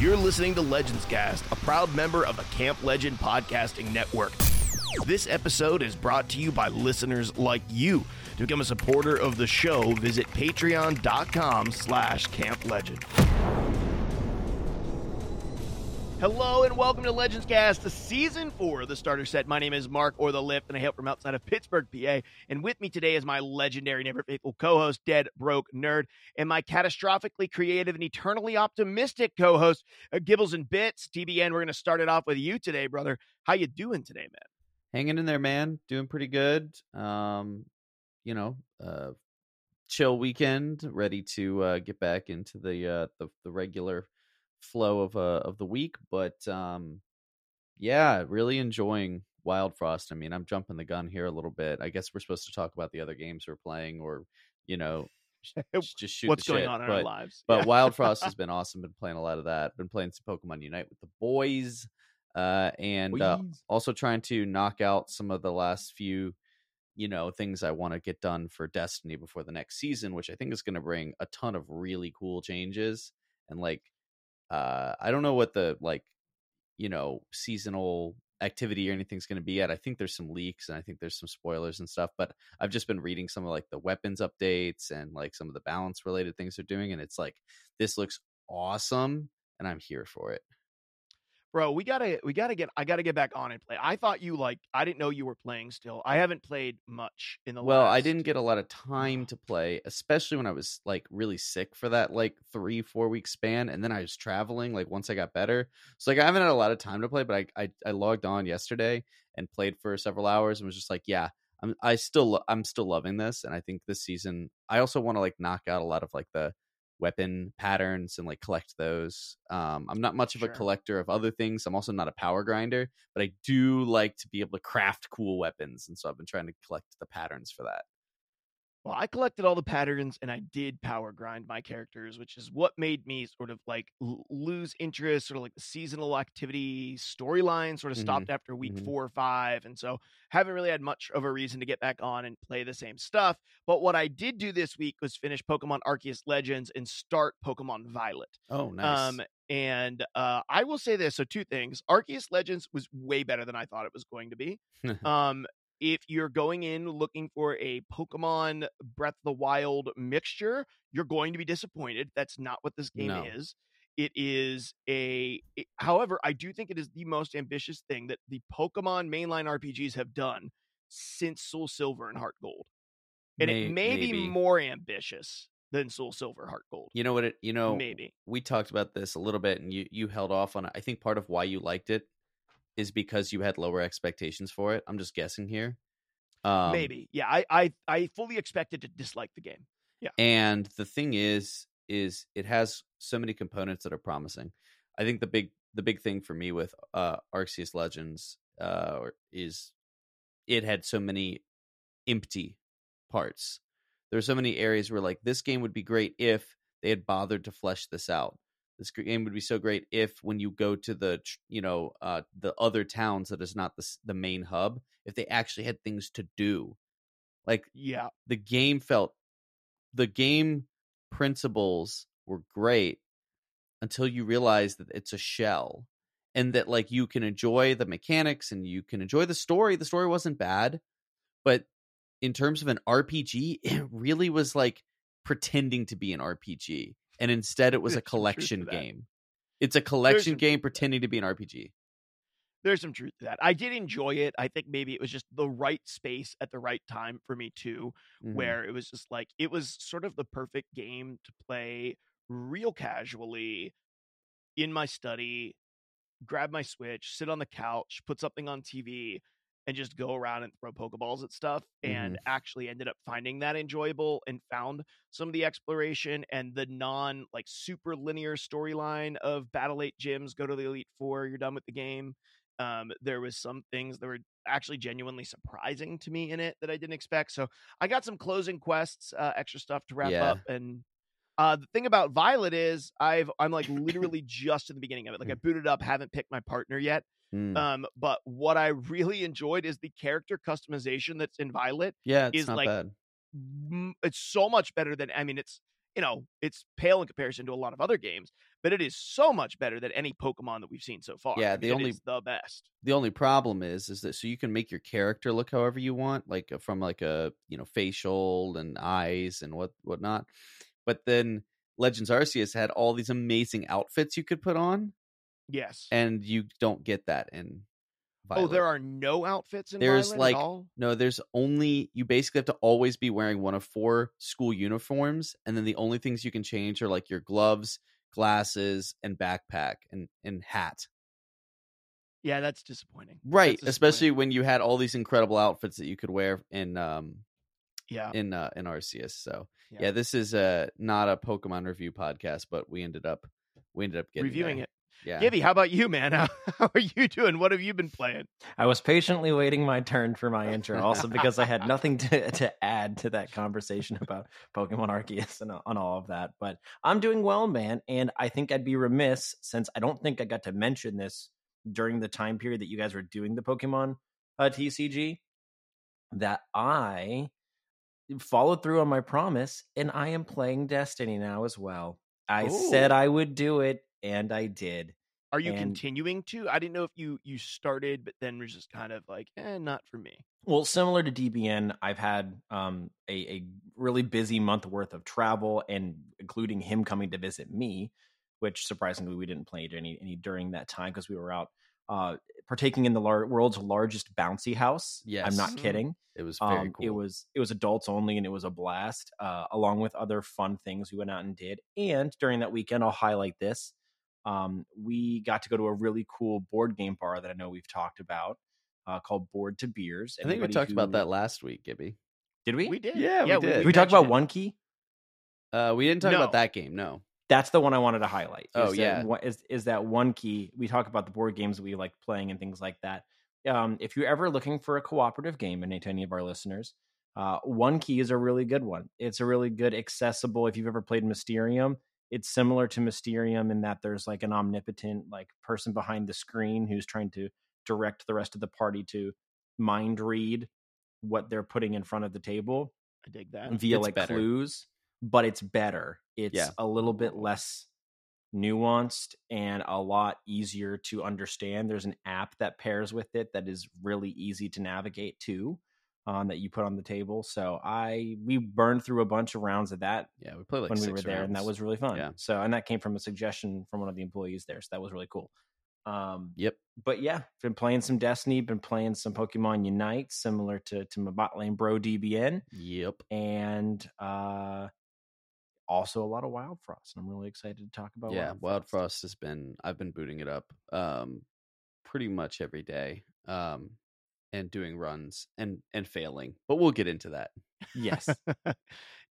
You're listening to Legends Cast, a proud member of the Camp Legend Podcasting Network. This episode is brought to you by listeners like you. To become a supporter of the show, visit patreon.com slash Camp Legend. Hello and welcome to Legends Cast, the season four of the starter set. My name is Mark or the Lift, and I hail from outside of Pittsburgh, PA. And with me today is my legendary, never faithful co-host, Dead Broke Nerd, and my catastrophically creative and eternally optimistic co-host, uh, Gibbles and Bits. DBN, we're going to start it off with you today, brother. How you doing today, man? hanging in there, man. Doing pretty good. Um, you know, uh, chill weekend, ready to uh, get back into the uh, the, the regular flow of uh of the week. But um, yeah, really enjoying Wildfrost. I mean, I'm jumping the gun here a little bit. I guess we're supposed to talk about the other games we're playing, or you know. Just shoot What's the going shit. on in but, our lives? But Yeah. Wildfrost has been awesome. Been playing a lot of that. Been playing some Pokemon Unite with the boys, uh, and uh, also trying to knock out some of the last few, you know, things I want to get done for Destiny before the next season, which I think is going to bring a ton of really cool changes. And like, uh, I don't know what the like, you know, seasonal activity or anything's going to be at. I think there's some leaks and I think there's some spoilers and stuff, but I've just been reading some of like the weapons updates and like some of the balance related things they're doing, and it's like this looks awesome, and I'm here for it. Bro we gotta we gotta get i gotta get back on and play. I thought you like i didn't know you were playing still. I haven't played much in the well i didn't get a lot of time to play especially when i was like really sick for that like three four week span and then i was traveling like once i got better. So like i haven't had a lot of time to play but i i, I logged on yesterday and played for several hours and was just like yeah i'm i still i'm still loving this and i think this season i also want to like knock out a lot of like the weapon patterns and like collect those um i'm not much of Sure. a collector of other things i'm also not a power grinder but i do like to be able to craft cool weapons and so i've been trying to collect the patterns for that well i collected all the patterns and i did power grind my characters which is what made me sort of like l- lose interest sort of like the seasonal activity storyline sort of Mhm, stopped after week mhm. four or five and so haven't really had much of a reason to get back on and play the same stuff but what i did do this week was finish pokemon arceus legends and start pokemon violet oh nice Um, and uh, I will say this: so two things. Arceus Legends was way better than I thought it was going to be. um, if you're going in looking for a Pokemon Breath of the Wild mixture, you're going to be disappointed. That's not what this game No. is. It is a. it- however, I do think it is the most ambitious thing that the Pokemon mainline RPGs have done since Soul Silver and Heart Gold, and May- it may maybe. be more ambitious than Soul Silver Heart Gold. you know what it you know Maybe. we talked about this a little bit and you you held off on it i think part of why you liked it is because you had lower expectations for it i'm just guessing here um Maybe. Yeah, I, I I fully expected to dislike the game. Yeah. And the thing is is it has so many components that are promising i think the big the big thing for me with uh arceus legends uh is it had so many empty parts There there's so many areas where like this game would be great if they had bothered to flesh this out this game would be so great if when you go to the you know uh the other towns that is not the the main hub if they actually had things to do. Like Yeah. the game felt the game principles were great until you realize that it's a shell and that like you can enjoy the mechanics and you can enjoy the story. The story wasn't bad but in terms of an RPG it really was like pretending to be an RPG and instead it was a There's collection game it's a collection game pretending to be an RPG There's some truth to that. I did enjoy it. I think maybe it was just the right space at the right time for me too, Mhm. where it was just like it was sort of the perfect game to play real casually in my study, grab my Switch, sit on the couch, put something on TV, and just go around and throw Pokeballs at stuff. And actually ended up finding that enjoyable and found some of the exploration and the non like super linear storyline of Battle 8 gyms, go to the Elite Four, you're done with the game. Um, there was some things that were actually genuinely surprising to me in it that I didn't expect. So I got some closing quests, uh, extra stuff to wrap Yeah. up, and uh, the thing about Violet is I've I'm like literally just in the beginning of it. Like I booted up, haven't picked my partner yet. Mm. Um, but what I really enjoyed is the character customization that's in Violet. yeah it's is not like- m- it's so much better than I mean it's you know, it's pale in comparison to a lot of other games, but it is so much better than any Pokemon that we've seen so far. Yeah, I mean, the only- is the best. the only problem is is that so you can make your character look however you want like uh, from like a you know facial and eyes and what whatnot but then legends arceus had all these amazing outfits you could put on Yes. and you don't get that in Violet. Oh, there are no outfits in There's, Violet like, at all. no there's only you basically have to always be wearing one of four school uniforms and then the only things you can change are like your gloves glasses and backpack and and hat Yeah, that's disappointing. right That's especially when you had all these incredible outfits that you could wear in um yeah. in uh in arceus so yeah, Yeah. this is uh not a pokemon review podcast but we ended up we ended up getting reviewing there. it. Yeah Gibby, how about you, man? How, how are you doing? What have you been playing? I was patiently waiting my turn for my intro, also because I had nothing to, to add to that conversation about Pokemon Arceus and on all of that. But I'm doing well, man, and I think I'd be remiss since I don't think I got to mention this during the time period that you guys were doing the Pokemon uh, TCG that I followed through on my promise and I am playing Destiny now as well. I said I would do it, and I did. Are you And- continuing to? I didn't know if you you started, but then was just kind of like, eh, not for me. Well, similar to DBN, I've had um, a, a really busy month worth of travel, and including him coming to visit me, which surprisingly we didn't play any any during that time because we were out uh, partaking in the lar- world's largest bouncy house. Yes, I'm not Mhm. kidding. it was very Um, cool It was it was adults only, and it was a blast. Uh, along with other fun things we went out and did. And during that weekend, I'll highlight this. Um, we got to go to a really cool board game bar that I know we've talked about, uh, called Board to Beers. i think we Anybody talked about that last week gibby Did we? We did. Yeah, we did. Did we talk about it. One Key? uh we didn't talk No. about that game no That's the one I wanted to highlight. Oh, is yeah. that one- is is that One Key? We talk about the board games we like playing and things like that. Um, if you're ever looking for a cooperative game, and to any of our listeners, uh, One Key is a really good one. It's a really good, accessible. If you've ever played Mysterium, it's similar to Mysterium in that there's like an omnipotent like person behind the screen who's trying to direct the rest of the party to mind read what they're putting in front of the table I dig that. via It's like better. clues, but it's better. It's Yeah. a little bit less nuanced and a lot easier to understand. There's an app that pairs with it that is really easy to navigate to. Um, that you put on the table. So I we burned through a bunch of rounds of that yeah we played like when we six were there, and that was really fun. Yeah. So and that came from a suggestion from one of the employees there. So that was really cool. Um, yep but yeah, been playing some Destiny, been playing some Pokemon Unite, similar to to my bot lane bro DBN yep and uh also a lot of wildfrost and i'm really excited to talk about yeah wild, wildfrost has been i've been booting it up um pretty much every day um and doing runs and and failing but we'll get into that yes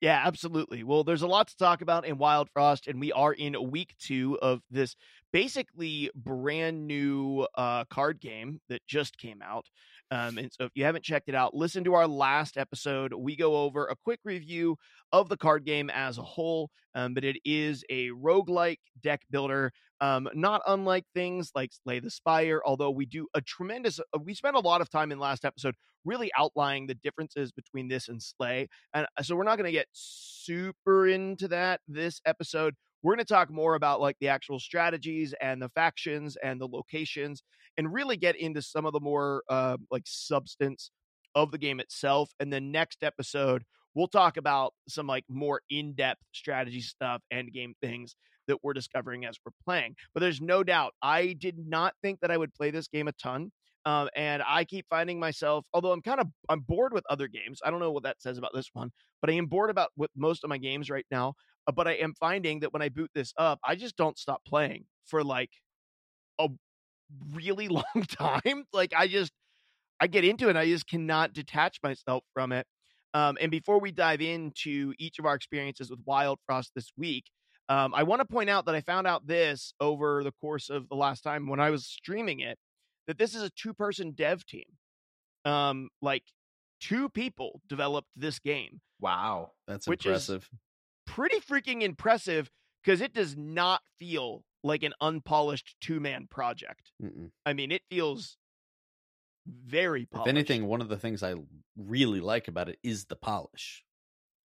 yeah, absolutely. Well, there's a lot to talk about in Wildfrost, and we are in week two of this basically brand new uh, card game that just came out. Um, and so if you haven't checked it out, listen to our last episode. We go over a quick review of the card game as a whole, um, but it is a roguelike deck builder, um, not unlike things like Slay the Spire, although we do a tremendous, uh, we spent a lot of time in last episode really outlining the differences between this and Slay. And uh, so we're not going to get super into that this episode. We're going to talk more about like the actual strategies and the factions and the locations and really get into some of the more uh, like substance of the game itself. And then next episode, we'll talk about some like more in depth strategy stuff and game things that we're discovering as we're playing. But there's no doubt, I did not think that I would play this game a ton. Um, and I keep finding myself, although I'm kind of I'm bored with other games. I don't know what that says about this one, but I am bored about with most of my games right now. Uh, but I am finding that when I boot this up, I just don't stop playing for like a really long time. Like I just I get into it, and I just cannot detach myself from it. Um, and before we dive into each of our experiences with Wildfrost this week, um, I want to point out that I found out this over the course of the last time when I was streaming it that this is a two person dev team. Um, like two people developed this game. wow that's Which is- impressive Pretty freaking impressive because it does not feel like an unpolished two man project. Mm-mm. I mean, it feels very polished. if anything one of the things i really like about it is the polish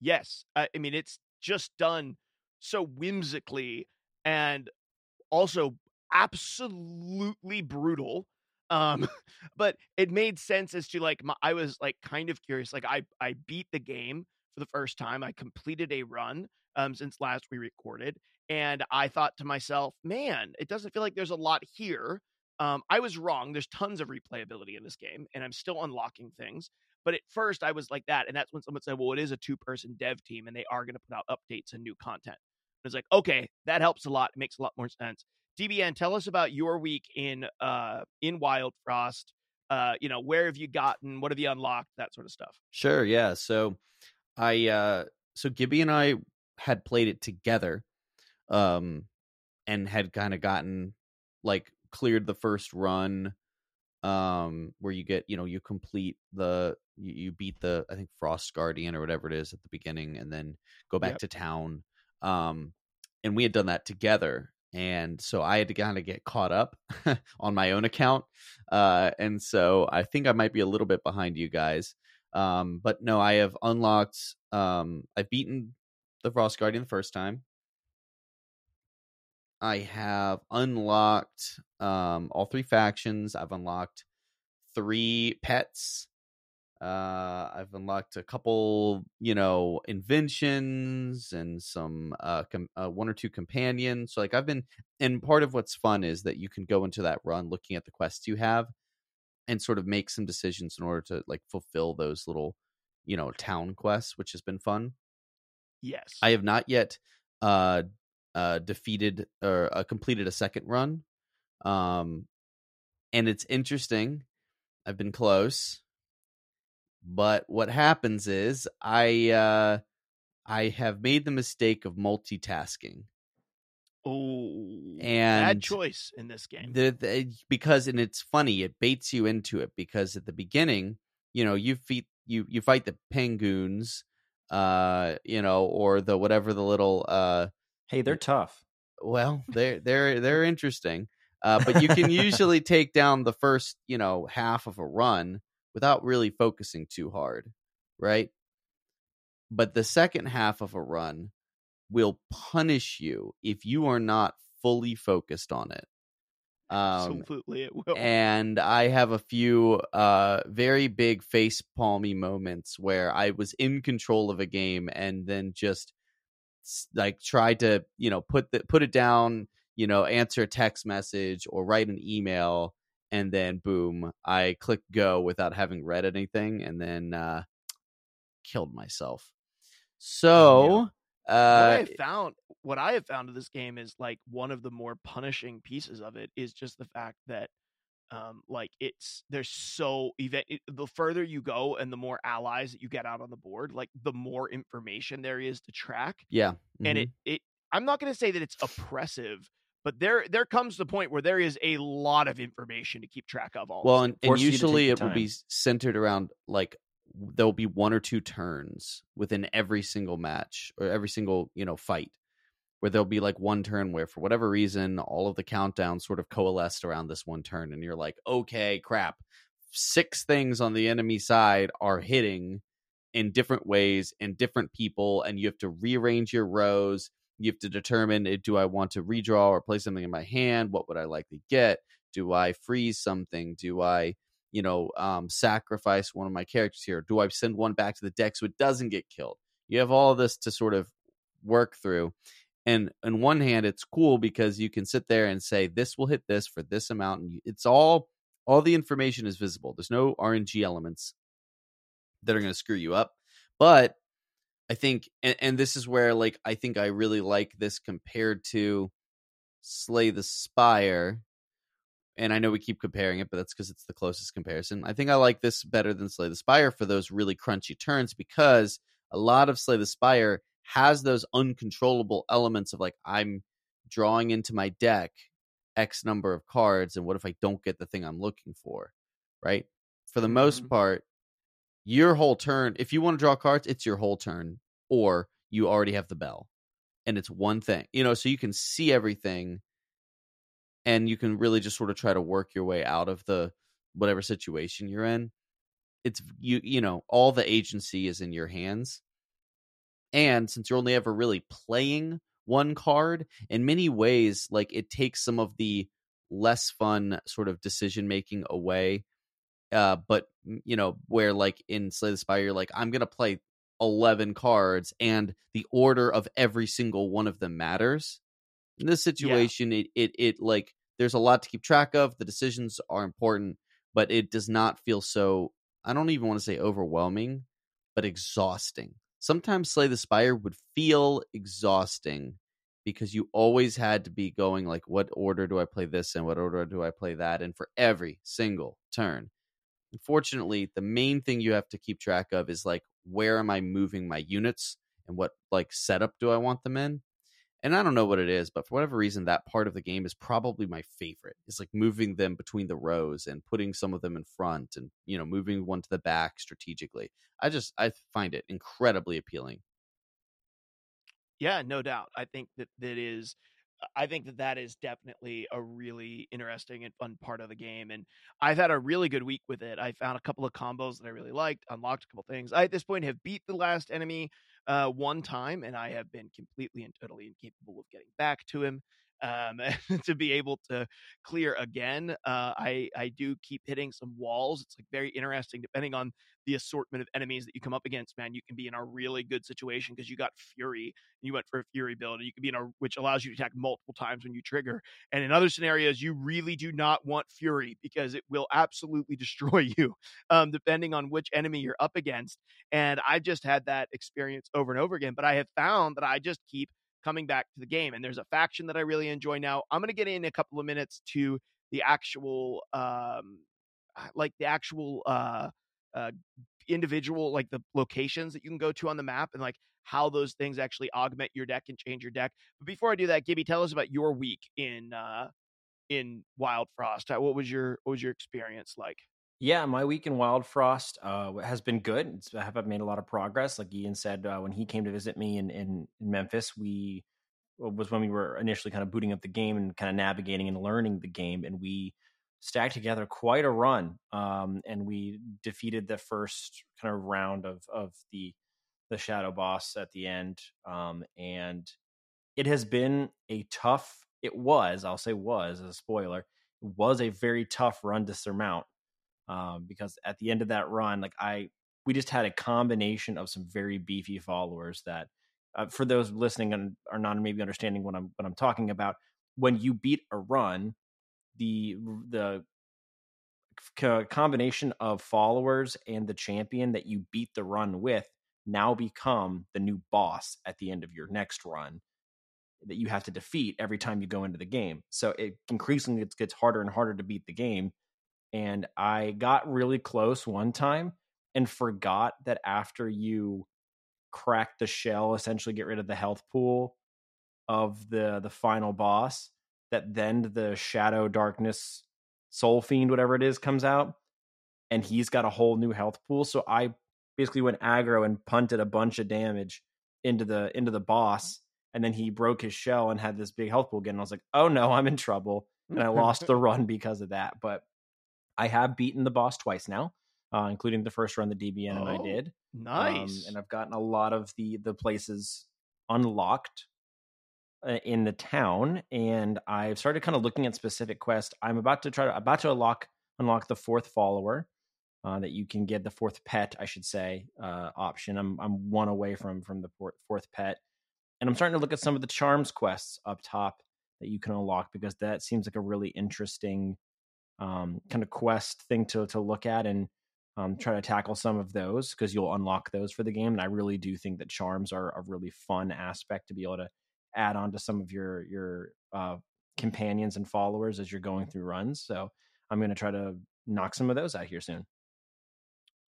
yes. I, I mean, it's just done so whimsically and also absolutely brutal um but it made sense as to like my, i was like kind of curious like i i beat the game for the first time i completed a run um since last we recorded and i thought to myself man it doesn't feel like there's a lot here um i was wrong there's tons of replayability in this game and i'm still unlocking things but at first i was like that and that's when someone said well it is a two person dev team and they are going to put out updates and new content I was like, okay, that helps a lot. It makes a lot more sense. DBN, tell us about your week in uh in Wild Frost. Uh, you know, where have you gotten? What have you unlocked? That sort of stuff. Sure, yeah. So I uh so Gibby and I had played it together um and had kind of gotten like cleared the first run um where you get, you know, you complete the you, you beat the I think Frost Guardian or whatever it is at the beginning and then go back Yep. to town. Um and we had done that together and so i had to kind of get caught up on my own account uh and so i think i might be a little bit behind you guys um but no i have unlocked um i've beaten the frost guardian the first time. I have unlocked um all three factions. I've unlocked three pets. Uh i've unlocked a couple you know inventions and some uh, com- uh one or two companions. So like i've been and part of what's fun is that you can go into that run looking at the quests you have and sort of make some decisions in order to like fulfill those little you know town quests which has been fun. Yes. i have not yet uh uh defeated or uh, completed a second run um and it's interesting. I've been close but what happens is i uh i have made the mistake of multitasking oh, bad choice in this game. the, the because and it's funny it baits you into it because at the beginning you know you feed you you fight the penguins uh you know or the whatever the little uh Hey, they're tough. well they're they're they're interesting uh but you can usually take down the first you know half of a run without really focusing too hard right but the second half of a run will punish you if you are not fully focused on it. Um Absolutely, it will. and I have a few uh very big face palmy moments where I was in control of a game and then just like tried to you know put the put it down you know answer a text message or write an email and then boom I clicked go without having read anything and then uh killed myself. So what I uh have found, what I have found of this game is like one of the more punishing pieces of it is just the fact that, um, like it's there's so event it, the further you go and the more allies that you get out on the board, like the more information there is to track, yeah and mhm. it it I'm not going to say that it's oppressive. But there, there comes the point where there is a lot of information to keep track of. All Well, and, and forces you to take usually your it will be centered around like w- there'll be one or two turns within every single match or every single you know fight where there'll be like one turn where for whatever reason all of the countdowns sort of coalesced around this one turn and you're like okay crap. Six things on the enemy side are hitting in different ways and different people and you have to rearrange your rows. You have to determine eh, do i want to redraw or play something in my hand? What would i likely get? Do i freeze something? Do i you know um, sacrifice one of my characters here? Do i send one back to the deck so it doesn't get killed? You have all this to sort of work through. And on one hand it's cool because you can sit there and say this will hit this for this amount and it's all all the information is visible. There's no rng elements that are going to screw you up. But i think and, and this is where like i think i really like this compared to slay the spire and i know we keep comparing it but that's because it's the closest comparison i think i like this better than slay the spire for those really crunchy turns because a lot of slay the spire has those uncontrollable elements of like i'm drawing into my deck x number of cards and what if i don't get the thing i'm looking for right for the most Mhm. part your whole turn if you want to draw cards it's your whole turn or you already have the bell and it's one thing you know so you can see everything and you can really just sort of try to work your way out of the whatever situation you're in it's you you know all the agency is in your hands and since you're only ever really playing one card in many ways like it takes some of the less fun sort of decision making away uh but you know where like in slay the spire you're like i'm gonna play 11 cards and the order of every single one of them matters in this situation yeah. it, it it like there's a lot to keep track of the decisions are important but it does not feel so i don't even want to say overwhelming but exhausting. Sometimes slay the spire would feel exhausting because you always had to be going like what order do i play this and what order do i play that and for every single turn. Unfortunately the main thing you have to keep track of is like where am i moving my units and what like setup do i want them in and i don't know what it is but for whatever reason that part of the game is probably my favorite it's like moving them between the rows and putting some of them in front and you know moving one to the back strategically i just i find it incredibly appealing yeah, no doubt. I think that that is I think that that is definitely a really interesting and fun part of the game. And I've had a really good week with it. I found a couple of combos that I really liked, unlocked a couple things. I, at this point, have beat the last enemy uh, one time, and I have been completely and totally incapable of getting back to him um, to be able to clear again. Uh, I I do keep hitting some walls. It's like very interesting depending on the assortment of enemies that you come up against. Man, you can be in a really good situation because you got Fury and you went for a Fury build, and you can be in a which allows you to attack multiple times when you trigger. And in other scenarios, you really do not want Fury because it will absolutely destroy you, um, depending on which enemy you're up against. And I've just had that experience over and over again. But I have found that I just keep coming back to the game. And there's a faction that I really enjoy now. I'm going to get in a couple of minutes to the actual, um, uh, like the actual, uh, uh, individual, like the locations that you can go to on the map and like how those things actually augment your deck and change your deck. But before I do that, Gibby, tell us about your week in, uh, in Wildfrost. What was your, what was your experience like? Yeah, my week in Wildfrost uh, has been good. It's, I have made a lot of progress. Like Ian said, uh, when he came to visit me in, in, in Memphis, we was when we were initially kind of booting up the game and kind of navigating and learning the game, and we stacked together quite a run. Um, and we defeated the first kind of round of of the the shadow boss at the end. Um, and it has been a tough. It was, I'll say, was as a spoiler. It was a very tough run to surmount um, because at the end of that run, like I, we just had a combination of some very beefy followers that, uh, for those listening and are not maybe understanding what I'm what I'm talking about, when you beat a run, the the combination of followers and the champion that you beat the run with now become the new boss at the end of your next run that you have to defeat every time you go into the game. So it increasingly it gets harder and harder to beat the game and I got really close one time and forgot that after you crack the shell, essentially get rid of the health pool of the the final boss, that then the shadow darkness soul fiend, whatever it is, comes out, and he's got a whole new health pool. So I basically went aggro and punted a bunch of damage into the into the boss, and then he broke his shell and had this big health pool again. And I was like, oh no, I'm in trouble, and I lost the run because of that. But I have beaten the boss twice now, uh, including the first run the DBN, oh, and I oh, did. Nice. Um, and I've gotten a lot of the the places unlocked uh, in the town, and I've started kind of looking at specific quests. I'm about to try to about to unlock unlock the fourth follower. Uh, that you can get the fourth pet, I should say, uh, option. I'm I'm one away from from the fourth, fourth pet, and I'm starting to look at some of the charms quests up top that you can unlock because that seems like a really interesting um, kind of quest thing to to look at and um, try to tackle some of those because you'll unlock those for the game. And I really do think that charms are a really fun aspect to be able to add on to some of your your uh, companions and followers as you're going through runs. So I'm going to try to knock some of those out here soon.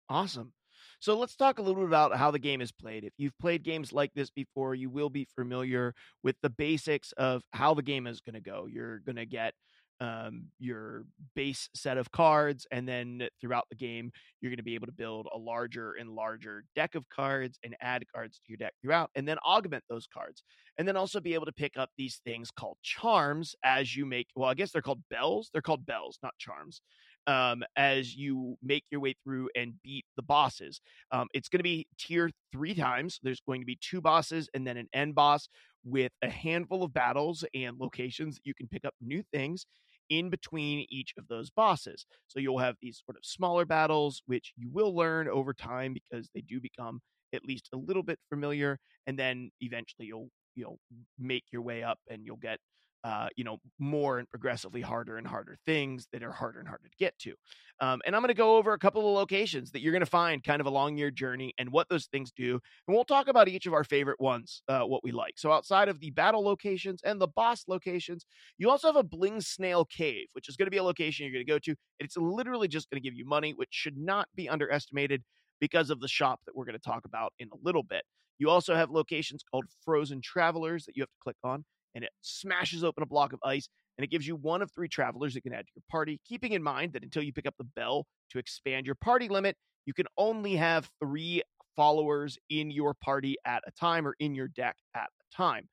Awesome. So let's talk a little bit about how the game is played. If you've played games like this before, you will be familiar with the basics of how the game is going to go. You're going to get um, your base set of cards, and then throughout the game, you're going to be able to build a larger and larger deck of cards and add cards to your deck throughout, and then augment those cards, and then also be able to pick up these things called charms as you make. Well, I guess they're called bells. They're called bells, not charms. Um, as you make your way through and beat the bosses. Um, it's going to be tier three times. There's going to be two bosses and then an end boss, with a handful of battles and locations that you can pick up new things in between each of those bosses. So you'll have these sort of smaller battles, which you will learn over time because they do become at least a little bit familiar, and then eventually you'll you'll make your way up and you'll get uh, you know, more and progressively harder and harder things that are harder and harder to get to. Um, and I'm going to go over a couple of locations that you're going to find kind of along your journey and what those things do. And we'll talk about each of our favorite ones, uh, what we like. So outside of the battle locations and the boss locations, you also have a Bling Snail Cave, which is going to be a location you're going to go to. And it's literally just going to give you money, which should not be underestimated because of the shop that we're going to talk about in a little bit. You also have locations called Frozen Travelers that you have to click on and it smashes open a block of ice and it gives you one of three travelers that can add to your party, keeping in mind that until you pick up the bell to expand your party limit, you can only have three followers in your party at a time or in your deck at a time.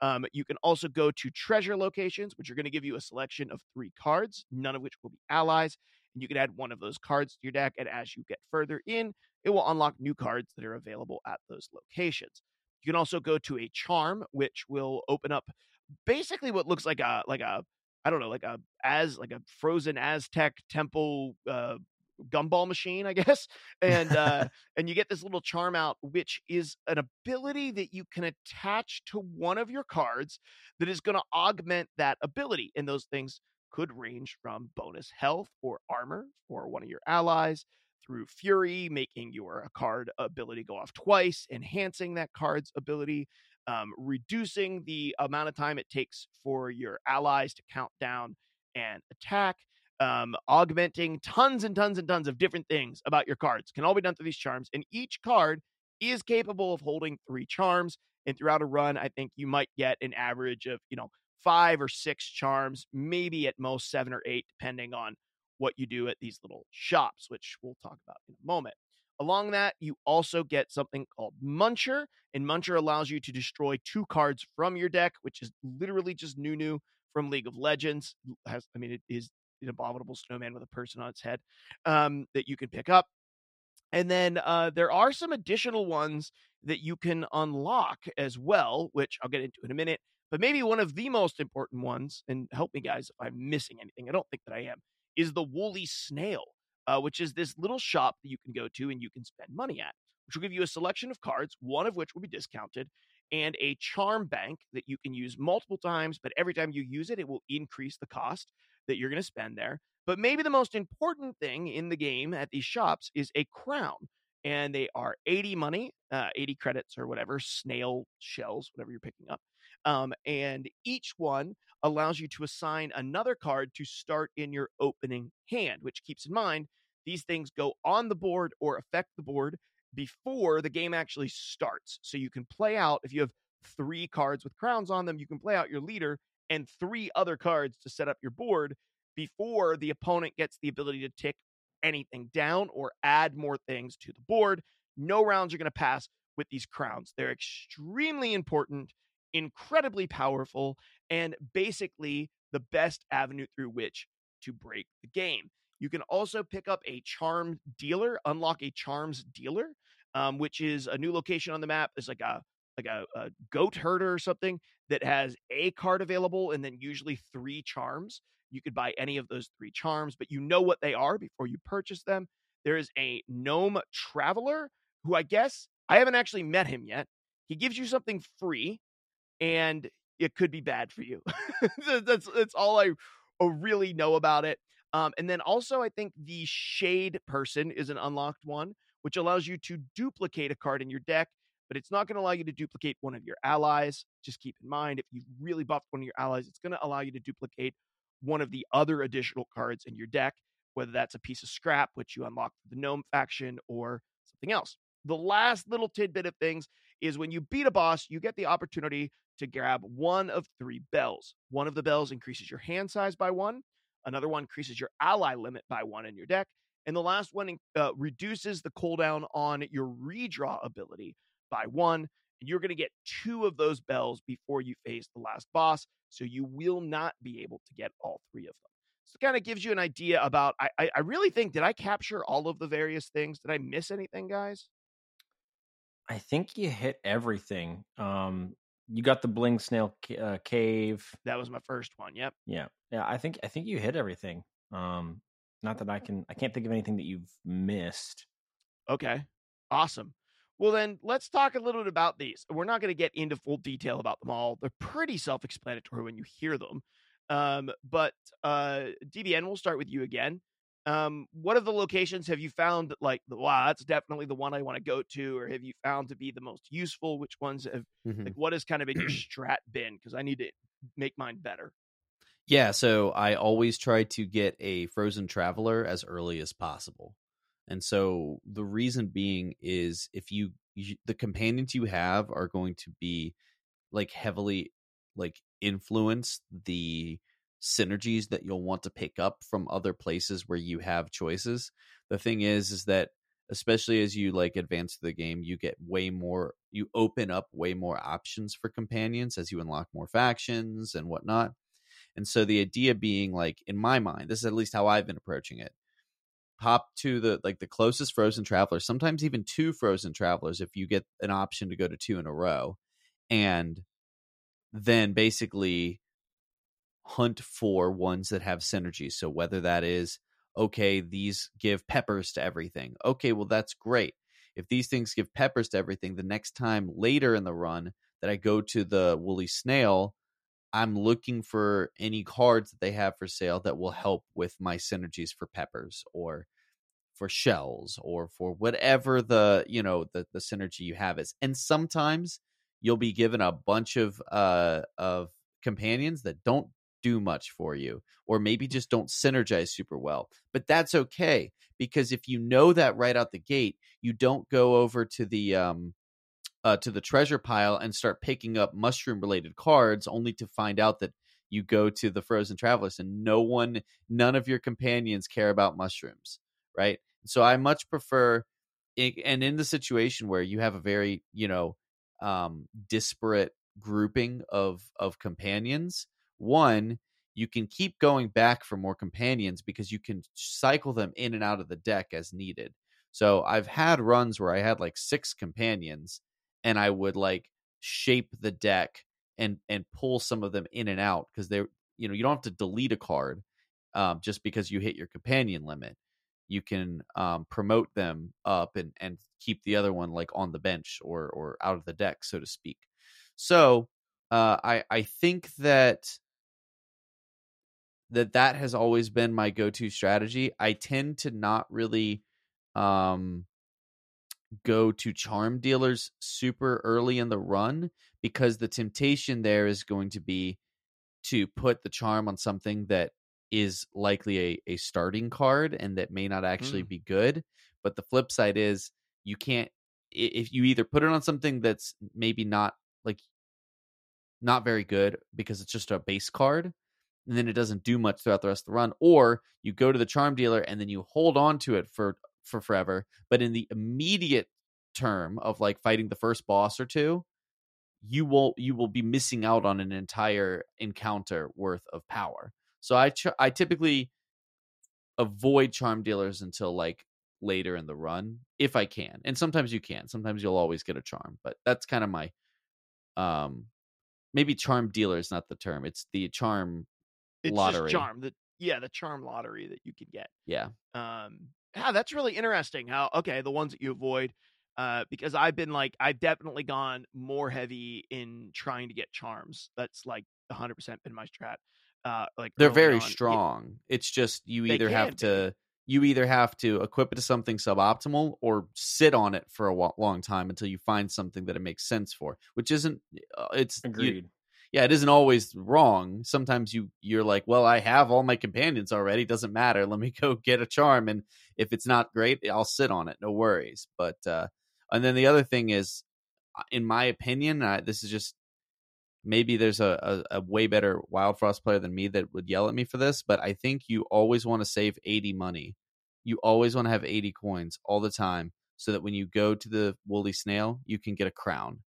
Um, you can also go to treasure locations, which are going to give you a selection of three cards, none of which will be allies. And you can add one of those cards to your deck. And as you get further in, it will unlock new cards that are available at those locations. You can also go to a charm, which will open up basically what looks like a like a I don't know like a as like a frozen Aztec temple uh, gumball machine, I guess. And uh, and you get this little charm out, which is an ability that you can attach to one of your cards that is going to augment that ability. And those things could range from bonus health or armor for one of your allies through Fury, making your card ability go off twice, enhancing that card's ability, um, reducing the amount of time it takes for your allies to count down and attack, um, augmenting tons and tons and tons of different things about your cards. Can all be done through these charms, and each card is capable of holding three charms. And throughout a run, I think you might get an average of you know five or six charms, maybe at most seven or eight, depending on what you do at these little shops, which we'll talk about in a moment. Along that, you also get something called Muncher, and Muncher allows you to destroy two cards from your deck, which is literally just Nunu from League of Legends. Has, I mean, it is an abominable snowman with a person on its head um, that you can pick up. And then uh, there are some additional ones that you can unlock as well, which I'll get into in a minute. But maybe one of the most important ones, and help me guys if I'm missing anything. I don't think that I am, is the Woolly Snail, uh, which is this little shop that you can go to and you can spend money at, which will give you a selection of cards, one of which will be discounted, and a charm bank that you can use multiple times, but every time you use it, it will increase the cost that you're going to spend there. But maybe the most important thing in the game at these shops is a crown. And they are 80 money, uh, 80 credits or whatever, snail shells, whatever you're picking up. Um, and each one allows you to assign another card to start in your opening hand, which keeps in mind these things go on the board or affect the board before the game actually starts. So you can play out, if you have three cards with crowns on them, you can play out your leader and three other cards to set up your board before the opponent gets the ability to tick anything down or add more things to the board. No rounds are going to pass with these crowns. They're extremely important incredibly powerful and basically the best avenue through which to break the game. You can also pick up a charm dealer, unlock a charms dealer, um, which is a new location on the map. It's like a like a, a goat herder or something that has a card available and then usually three charms. You could buy any of those three charms, but you know what they are before you purchase them. There is a gnome traveler who I guess I haven't actually met him yet. He gives you something free and it could be bad for you. that's that's all I uh, really know about it. Um, and then also, I think the shade person is an unlocked one, which allows you to duplicate a card in your deck, but it's not going to allow you to duplicate one of your allies. Just keep in mind, if you really buffed one of your allies, it's going to allow you to duplicate one of the other additional cards in your deck, whether that's a piece of scrap, which you unlock the gnome faction, or something else. The last little tidbit of things is when you beat a boss, you get the opportunity to grab one of three bells. One of the bells increases your hand size by one, another one increases your ally limit by one in your deck, and the last one uh, reduces the cooldown on your redraw ability by one. And you're going to get two of those bells before you face the last boss, so you will not be able to get all three of them. So it kind of gives you an idea about. I, I really think did I capture all of the various things? Did I miss anything, guys? I think you hit everything. Um, You got the Bling Snail uh, Cave. That was my first one. Yep. Yeah, yeah. I think I think you hit everything. Um, not that I can. I can't think of anything that you've missed. Okay. Awesome. Well, then let's talk a little bit about these. We're not going to get into full detail about them all. They're pretty self explanatory when you hear them. Um, but uh, DBN, we'll start with you again. Um, what of the locations have you found that, like, wow, that's definitely the one I want to go to, or have you found to be the most useful? Which ones have, Mhm. like, what has kind of been your strat been? Because I need to make mine better. Yeah, so I always try to get a frozen traveler as early as possible. And so the reason being is if you, you the companions you have are going to be like heavily like influence the synergies that you'll want to pick up from other places where you have choices. The thing is is that especially as you like advance the game, you get way more you open up way more options for companions as you unlock more factions and whatnot. And so the idea being like in my mind, this is at least how I've been approaching it. Hop to the like the closest frozen traveler, sometimes even two frozen travelers if you get an option to go to two in a row. And then basically hunt for ones that have synergy. So whether that is okay, these give peppers to everything. Okay, well that's great. If these things give peppers to everything, the next time later in the run that I go to the woolly snail, I'm looking for any cards that they have for sale that will help with my synergies for peppers or for shells or for whatever the you know the the synergy you have is. And sometimes you'll be given a bunch of uh of companions that don't do much for you or maybe just don't synergize super well. But that's okay because if you know that right out the gate, you don't go over to the um uh, to the treasure pile and start picking up mushroom related cards only to find out that you go to the frozen travelers and no one none of your companions care about mushrooms right so i much prefer and in the situation where you have a very you know um disparate grouping of of companions one you can keep going back for more companions because you can cycle them in and out of the deck as needed so i've had runs where i had like six companions and I would like shape the deck and and pull some of them in and out because they you know you don't have to delete a card um, just because you hit your companion limit. You can um, promote them up and and keep the other one like on the bench or or out of the deck, so to speak. So uh, I I think that that that has always been my go-to strategy. I tend to not really um go to charm dealers super early in the run because the temptation there is going to be to put the charm on something that is likely a, a starting card and that may not actually Mm. be good. But the flip side is you can't if you either put it on something that's maybe not like not very good because it's just a base card and then it doesn't do much throughout the rest of the run or you go to the charm dealer and then you hold on to it for for forever but in the immediate term of like fighting the first boss or two you will you will be missing out on an entire encounter worth of power. So i ch- i typically avoid charm dealers until like later in the run if i can and sometimes you can sometimes you'll always get a charm but that's kind of my um maybe charm dealer is not the term it's the charm It's lottery just charm. The yeah, the charm lottery that you can get. yeah Um, yeah, that's really interesting. How okay, the ones that you avoid, uh, because I've been like I've definitely gone more heavy in trying to get charms. That's like 100 percent been my strat. Uh, like they're very on. Yeah, strong it's just you either have to you either have to equip it to something suboptimal or sit on it for a long time until you find something that it makes sense for which isn't uh, it's you- Agreed. Yeah, it isn't always wrong. Sometimes you you're like, well, I have all my companions already. Doesn't matter. Let me go get a charm, and if it's not great, I'll sit on it. No worries. But uh, and then the other thing is, uh, in my opinion, uh, this is just maybe there's a, a, a way better Wildfrost player than me that would yell at me for this, but I think you always want to save 80 money. You always want to have 80 coins all the time so that when you go to the woolly snail, you can get a crown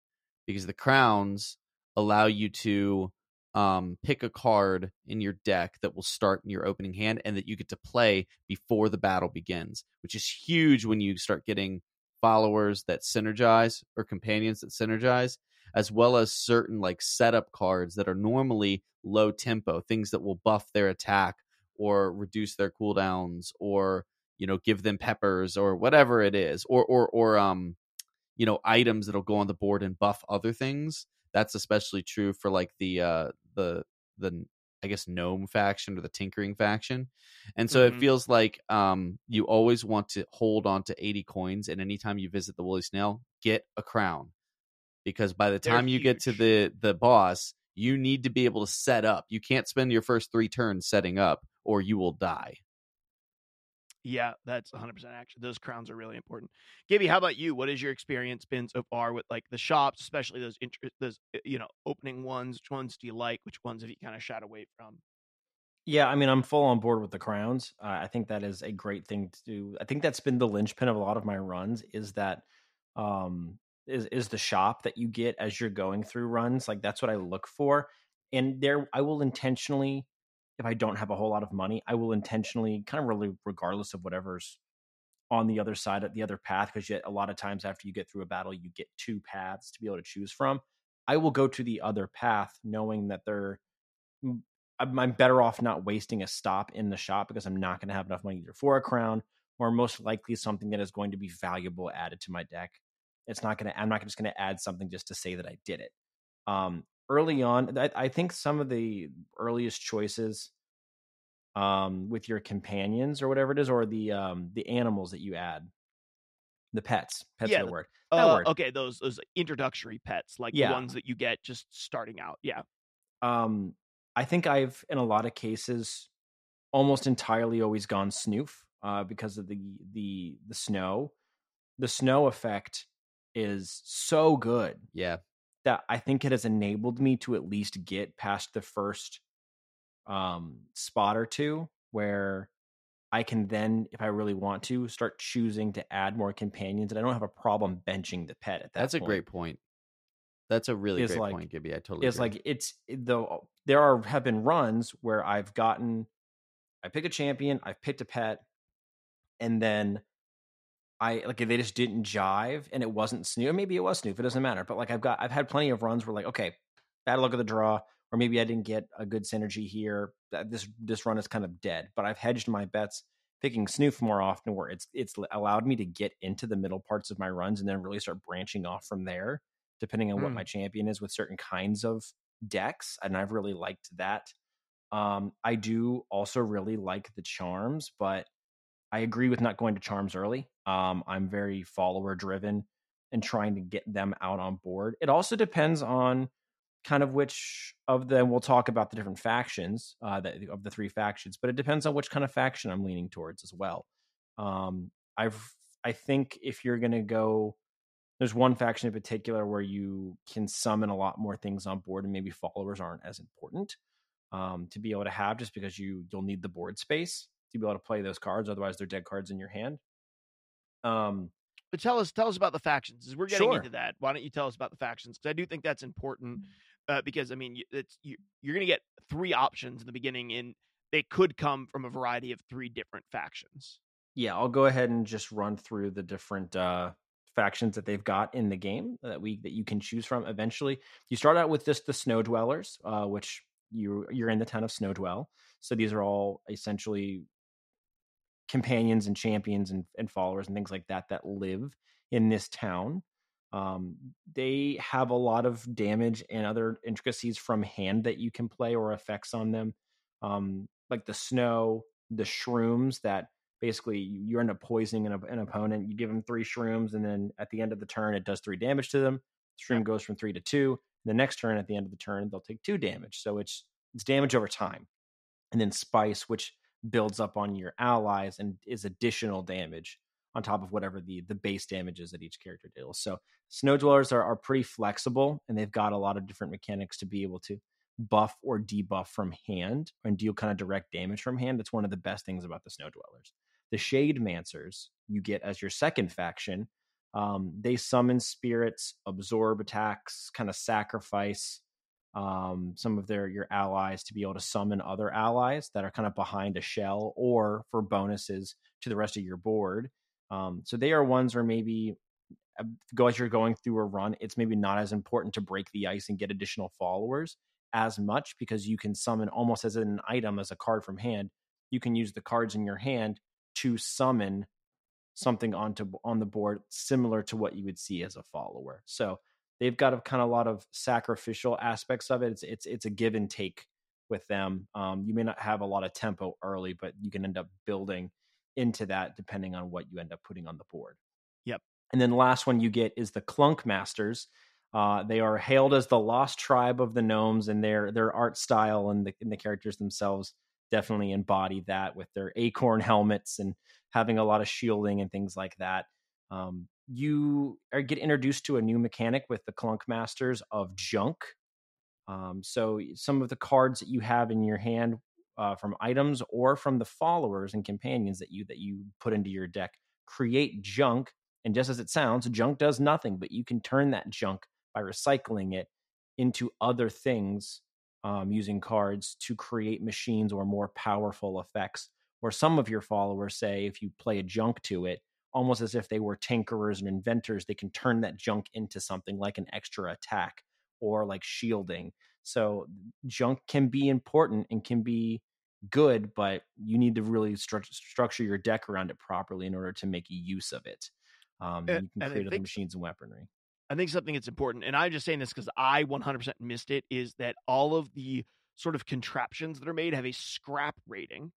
because the crowns allow you to um, pick a card in your deck that will start in your opening hand and that you get to play before the battle begins, which is huge when you start getting followers that synergize or companions that synergize. as well as certain like setup cards that are normally low tempo, things that will buff their attack or reduce their cooldowns or you know give them peppers or whatever it is or or or um you know items that'll go on the board and buff other things that's especially true for like the uh the the I guess gnome faction or the tinkering faction. And so Mhm. it feels like um you always want to hold on to 80 coins and anytime you visit the woolly snail, get a crown. Because by the They're time you get to the the boss, you need to be able to set up. You can't spend your first 3 turns setting up or you will die. Yeah, that's 100% action. Those crowns are really important. Gibby, how about you? What is your experience been so far with like the shops, especially those inter- those uh, you know opening ones? Which ones do you like? Which ones have you kind of shied away from? Yeah, I mean, I'm full on board with the crowns. Uh, I think that is a great thing to do. I think that's been the linchpin of a lot of my runs. Is that um is is the shop that you get as you're going through runs? Like that's what I look for. And there, I will intentionally, if I don't have a whole lot of money, I will intentionally kind of really, regardless of whatever's on the other side of the other path, because yet a lot of times after you get through a battle, you get two paths to be able to choose from. I will go to the other path, knowing that they're I'm, better off not wasting a stop in the shop because I'm not going to have enough money either for a crown or most likely something that is going to be valuable added to my deck. It's not going to. I'm not just going to add something just to say that I did it. Um, early on, I, I think some of the earliest choices, um, with your companions or whatever it is, or the um the animals that you add, the pets. Pets Yeah, are the word. That Uh, word. okay, those those introductory pets, like Yeah. the ones that you get just starting out. Yeah, um i think i've in a lot of cases almost entirely always gone snoof uh because of the the the snow the snow effect is so good Yeah. That i think it has enabled me to at least get past the first um spot or two where i can then if i really want to start choosing to add more companions and i don't have a problem benching the pet at that point. That's a great point. That's a really Is great like- point, Gibby. I totally is agree. like it's though there are have been runs where I've gotten I pick a champion, I've picked a pet, and then I like they just didn't jive and it wasn't Snoof. Maybe it was Snoof, it doesn't matter. But like I've got I've had plenty of runs where like, okay, bad luck of the draw, or maybe I didn't get a good synergy here. This this run is kind of dead. But I've hedged my bets picking Snoof more often where it's it's allowed me to get into the middle parts of my runs and then really start branching off from there depending on what Mm. my champion is with certain kinds of decks and i've really liked that um i do also really like the charms but i agree with not going to charms early um i'm very follower driven and trying to get them out on board. It also depends on kind of which of them we'll talk about the different factions uh that, of the three factions but it depends on which kind of faction i'm leaning towards as well. Um i've i think if you're going to go there's one faction in particular where you can summon a lot more things on board and maybe followers aren't as important um, to be able to have just because you you'll need the board space to be able to play those cards otherwise they're dead cards in your hand um but tell us tell us about the factions. As we're getting Sure. into that, why don't you tell us about the factions? Because I do think that's important. Uh, because I mean, it's you, you're going to get three options in the beginning, and they could come from a variety of three different factions. yeah i'll go ahead and just run through the different uh factions that they've got in the game that we that you can choose from eventually you start out with just the snow dwellers uh which you you're in the town of snow dwell so these are all essentially companions and champions and, and followers and things like that that live in this town um, they have a lot of damage and other intricacies from hand that you can play or effects on them um, like the snow the shrooms that basically you, end up poisoning an, an opponent you give them three shrooms and then at the end of the turn it does three damage to them. The shroom goes from three to two the next turn at the end of the turn they'll take two damage. So it's it's damage over time. And then spice which builds up on your allies and is additional damage on top of whatever the the base damage is that each character deals. So snow dwellers are, are pretty flexible and they've got a lot of different mechanics to be able to buff or debuff from hand and deal kind of direct damage from hand. That's one of the best things about the snow dwellers. The shade mancers you get as your second faction um, they summon spirits absorb attacks kind of sacrifice um, some of their your allies to be able to summon other allies that are kind of behind a shell or for bonuses to the rest of your board um, so they are ones where maybe uh, as you're going through a run, it's maybe not as important to break the ice and get additional followers as much because you can summon almost as an item as a card from hand. You can use the cards in your hand to summon something onto on the board similar to what you would see as a follower. So they've got a kind of a lot of sacrificial aspects of it. It's it's it's a give and take with them. Um, you may not have a lot of tempo early, but you can end up building into that depending on what you end up putting on the board. Yep. And then the last one you get is the Clunk Masters. Uh, they are hailed as the lost tribe of the gnomes, and their their art style and the, and the characters themselves definitely embody that with their acorn helmets and having a lot of shielding and things like that. Um, you are, get introduced to a new mechanic with the Clunk Masters of Junk. Um, so some of the cards that you have in your hand uh, from items or from the followers and companions that you that you put into your deck create junk. And just as it sounds, junk does nothing, but you can turn that junk by recycling it into other things um, using cards to create machines or more powerful effects. Or some of your followers say, if you play a junk to it, almost as if they were tinkerers and inventors, they can turn that junk into something like an extra attack or like shielding. So junk can be important and can be good, but you need to really stru- structure your deck around it properly in order to make use of it. Um, and, you can create other machines and weaponry. I think something that's important, and I'm just saying this because I 100% missed it, is that all of the sort of contraptions that are made have a scrap rating,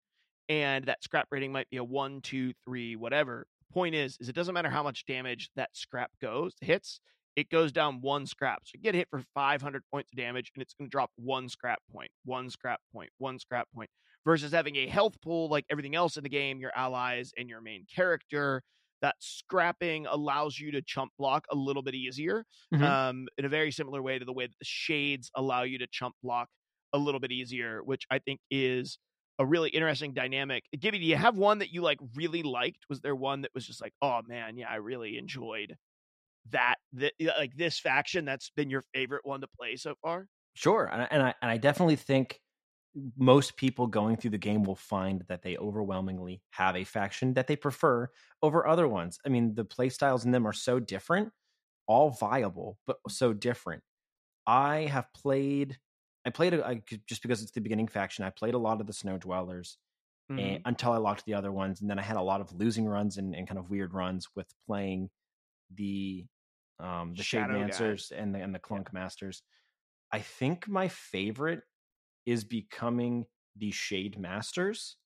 and that scrap rating might be a one, two, three, whatever. Point is, is it doesn't matter how much damage that scrap goes hits, it goes down one scrap. So you get hit for 500 points of damage, and it's going to drop one scrap point, one scrap point, one scrap point, versus having a health pool like everything else in the game, your allies and your main character that scrapping allows you to chump block a little bit easier mm-hmm. um, in a very similar way to the way that the shades allow you to chump block a little bit easier, which I think is a really interesting dynamic. Gibby, do you have one that you like really liked? Was there one that was just like, oh man, yeah, I really enjoyed that, that like this faction that's been your favorite one to play so far? Sure, and I, and I, and I definitely think most people going through the game will find that they overwhelmingly have a faction that they prefer over other ones. I mean, the playstyles in them are so different, all viable, but so different. I have played, I played a, just because it's the beginning faction. I played a lot of the Snow Dwellers mm-hmm. and, until I locked the other ones, and then I had a lot of losing runs and, and kind of weird runs with playing the um the Shade Mancers and the and the Clunk yeah. Masters. I think my favorite is becoming the Shade Masters.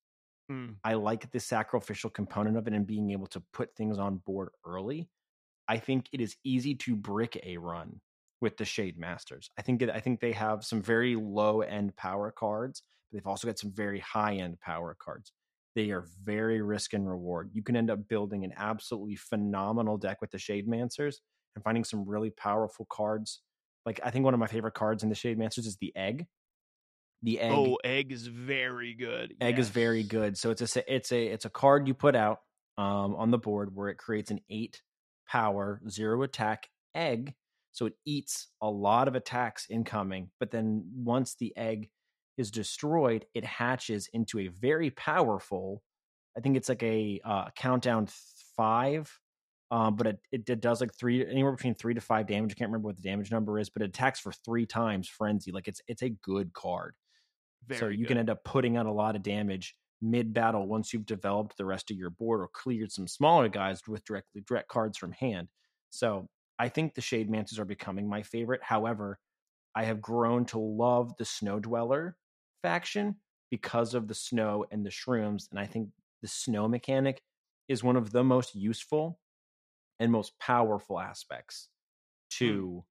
Mm. I like the sacrificial component of it and being able to put things on board early. I think it is easy to brick a run with the Shade Masters. I think I think they have some very low end power cards, but they've also got some very high end power cards. They are very risk and reward. You can end up building an absolutely phenomenal deck with the Shade Mancers and finding some really powerful cards. Like I think one of my favorite cards in the Shade Mancers is the Egg, the egg. Oh, egg is very good. Egg yes. is very good. So it's a it's a it's a card you put out um, on the board where it creates an eight power zero attack egg. So it eats a lot of attacks incoming, but then once the egg is destroyed, it hatches into a very powerful. I think it's like a uh, countdown five um, but it, it, it, does like three anywhere between three to five damage. I can't remember what the damage number is, but it attacks for three times frenzy. Like it's it's a good card. Very so you good. can end up putting out a lot of damage mid battle once you've developed the rest of your board or cleared some smaller guys with directly direct cards from hand. So I think the Shade Mancers are becoming my favorite. However, I have grown to love the Snow Dweller faction because of the snow and the shrooms. And I think the snow mechanic is one of the most useful and most powerful aspects hmm. to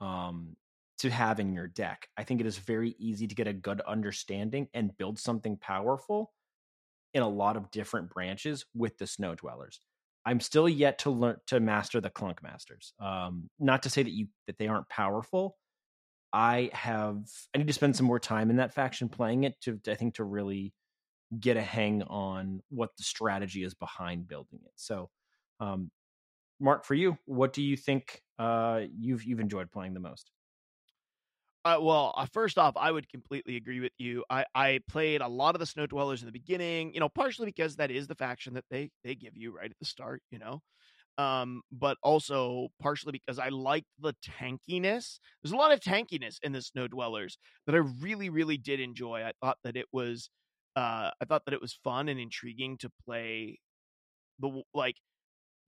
um to have in your deck. I think it is very easy to get a good understanding and build something powerful in a lot of different branches with the snow dwellers. I'm still yet to learn to master the clunk masters. Um, not to say that you that they aren't powerful. I have I need to spend some more time in that faction playing it to I think to really get a hang on what the strategy is behind building it. So um, Mark, for you, what do you think uh, you've you've enjoyed playing the most? Uh, well, uh, first off, I would completely agree with you. I, I played a lot of the Snow Dwellers in the beginning, you know, partially because that is the faction that they they give you right at the start, you know. um, but also partially because I liked the tankiness. There's a lot of tankiness in the Snow Dwellers that I really, really did enjoy. I thought that it was, uh, I thought that it was fun and intriguing to play. The like,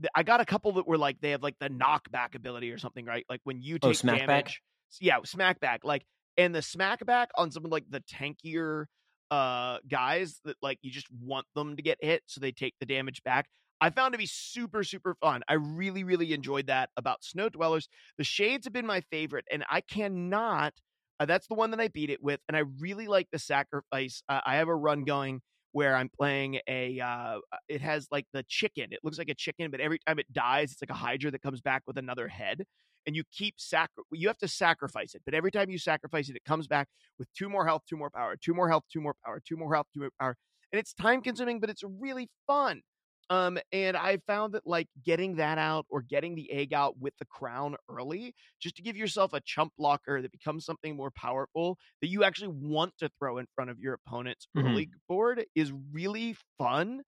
the, I got a couple that were like they have like the knockback ability or something, right? Like when you Oh, take back? damage, yeah, smack back. Like and the smack back on some of like the tankier uh guys that like you just want them to get hit so they take the damage back. I found to be super super fun. I really really enjoyed that about Snow Dwellers. The shades have been my favorite, and I cannot. Uh, that's the one that I beat it with, and I really like the sacrifice. Uh, I have a run going where I'm playing a. Uh, it has like the chicken. It looks like a chicken, but every time it dies, it's like a Hydra that comes back with another head. And you keep sacri- You have to sacrifice it, but every time you sacrifice it, it comes back with two more health, two more power, two more health, two more power, two more health, two more power. And it's time consuming, but it's really fun. Um, and I found that like getting that out or getting the egg out with the crown early, just to give yourself a chump blocker that becomes something more powerful that you actually want to throw in front of your opponent's Mhm. early board is really fun.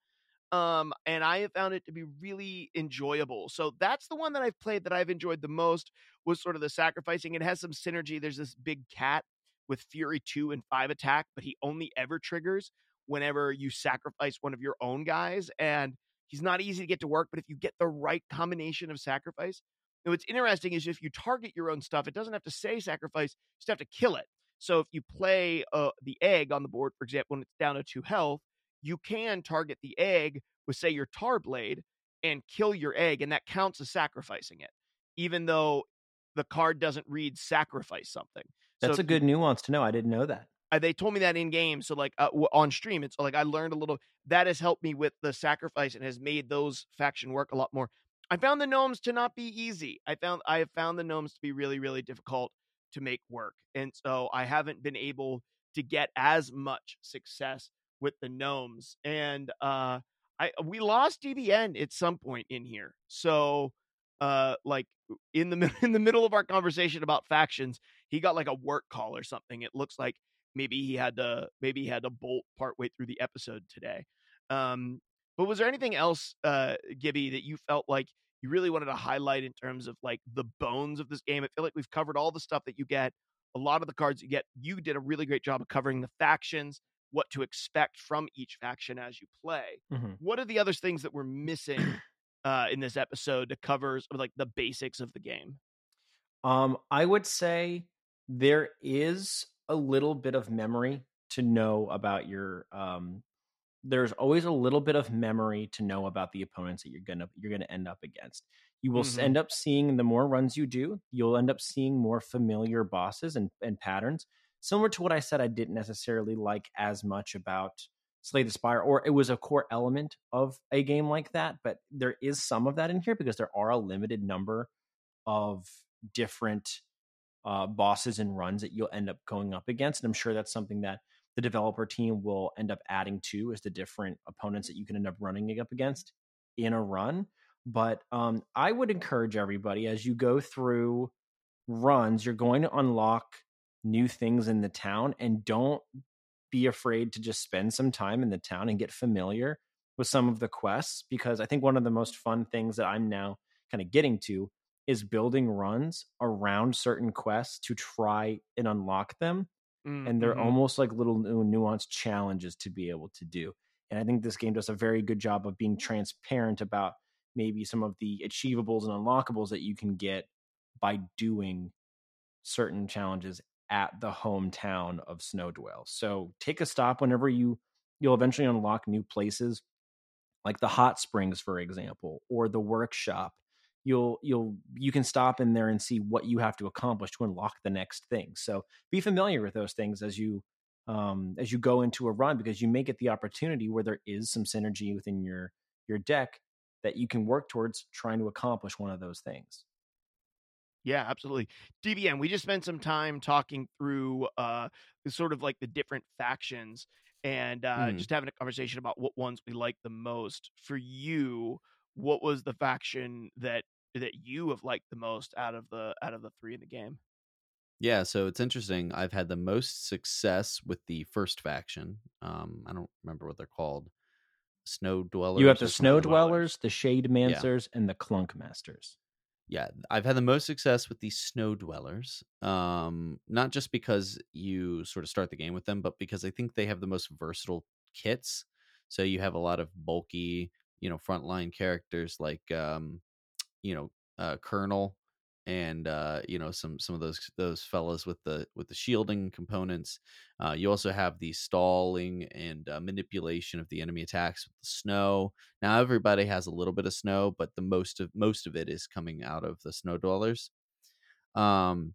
Um, and I have found it to be really enjoyable. So that's the one that I've played that I've enjoyed the most was sort of the sacrificing. It has some synergy. There's this big cat with Fury 2 and 5 attack, but he only ever triggers whenever you sacrifice one of your own guys. And he's not easy to get to work, but if you get the right combination of sacrifice, and what's interesting is if you target your own stuff, it doesn't have to say sacrifice, you just have to kill it. So if you play uh, the egg on the board, for example, when it's down to two health, you can target the egg with, say, your tar blade and kill your egg, and that counts as sacrificing it, even though the card doesn't read sacrifice something. That's if a you- good nuance to know. I didn't know that. uh, they told me that in game. So like uh, w- on stream, it's like I learned a little. That has helped me with the sacrifice and has made those faction work a lot more. I found the gnomes to not be easy. I found I have found the gnomes to be really really difficult to make work, and so I haven't been able to get as much success with the gnomes. And uh, I we lost DBN at some point in here, so uh, like in the in the middle of our conversation about factions, he got like a work call or something. It looks like maybe he had to maybe he had to bolt partway through the episode today. Um, but was there anything else, uh, Gibby, that you felt like you really wanted to highlight in terms of like the bones of this game? I feel like we've covered all the stuff that you get, a lot of the cards you get. You did a really great job of covering the factions, what to expect from each faction as you play. Mhm. What are the other things that we're missing uh, in this episode to cover like the basics of the game? Um, I would say there is a little bit of memory to know about your um there's always a little bit of memory to know about the opponents that you're gonna you're gonna end up against. You will s Mhm. end up seeing the more runs you do, you'll end up seeing more familiar bosses and, and patterns. Similar to what I said, I didn't necessarily like as much about Slay the Spire, or it was a core element of a game like that, but there is some of that in here because there are a limited number of different uh, bosses and runs that you'll end up going up against. And I'm sure that's something that the developer team will end up adding to is the different opponents that you can end up running up against in a run. But um, I would encourage everybody as you go through runs, you're going to unlock new things in the town and don't be afraid to just spend some time in the town and get familiar with some of the quests because I think one of the most fun things that I'm now kind of getting to is building runs around certain quests to try and unlock them and they're Mhm. almost like little nu- nuanced challenges to be able to do. And I think this game does a very good job of being transparent about maybe some of the achievables and unlockables that you can get by doing certain challenges at the hometown of Snowdwell. So take a stop whenever you you'll eventually unlock new places like the hot springs for example or the workshop. You'll you'll you can stop in there and see what you have to accomplish to unlock the next thing. So be familiar with those things as you um as you go into a run because you may get the opportunity where there is some synergy within your your deck that you can work towards trying to accomplish one of those things Yeah, absolutely. DBN, we just spent some time talking through uh sort of like the different factions and uh Mhm. just having a conversation about what ones we like the most. For you, what was the faction that that you have liked the most out of the out of the three in the game? Yeah, so it's interesting. I've had the most success with the first faction. Um, I don't remember what they're called. snow dwellers. You have the snow something. dwellers, the shade mancers, and the clunk masters. Yeah i've had the most success with these snow dwellers um not just because you sort of start the game with them but because i think they have the most versatile kits. So you have a lot of bulky you know frontline characters like um you know uh colonel and uh you know some some of those those fellas with the with the shielding components uh you also have the stalling and uh, manipulation of the enemy attacks with the snow now everybody has a little bit of snow, but the most of most of it is coming out of the snow dwellers. Um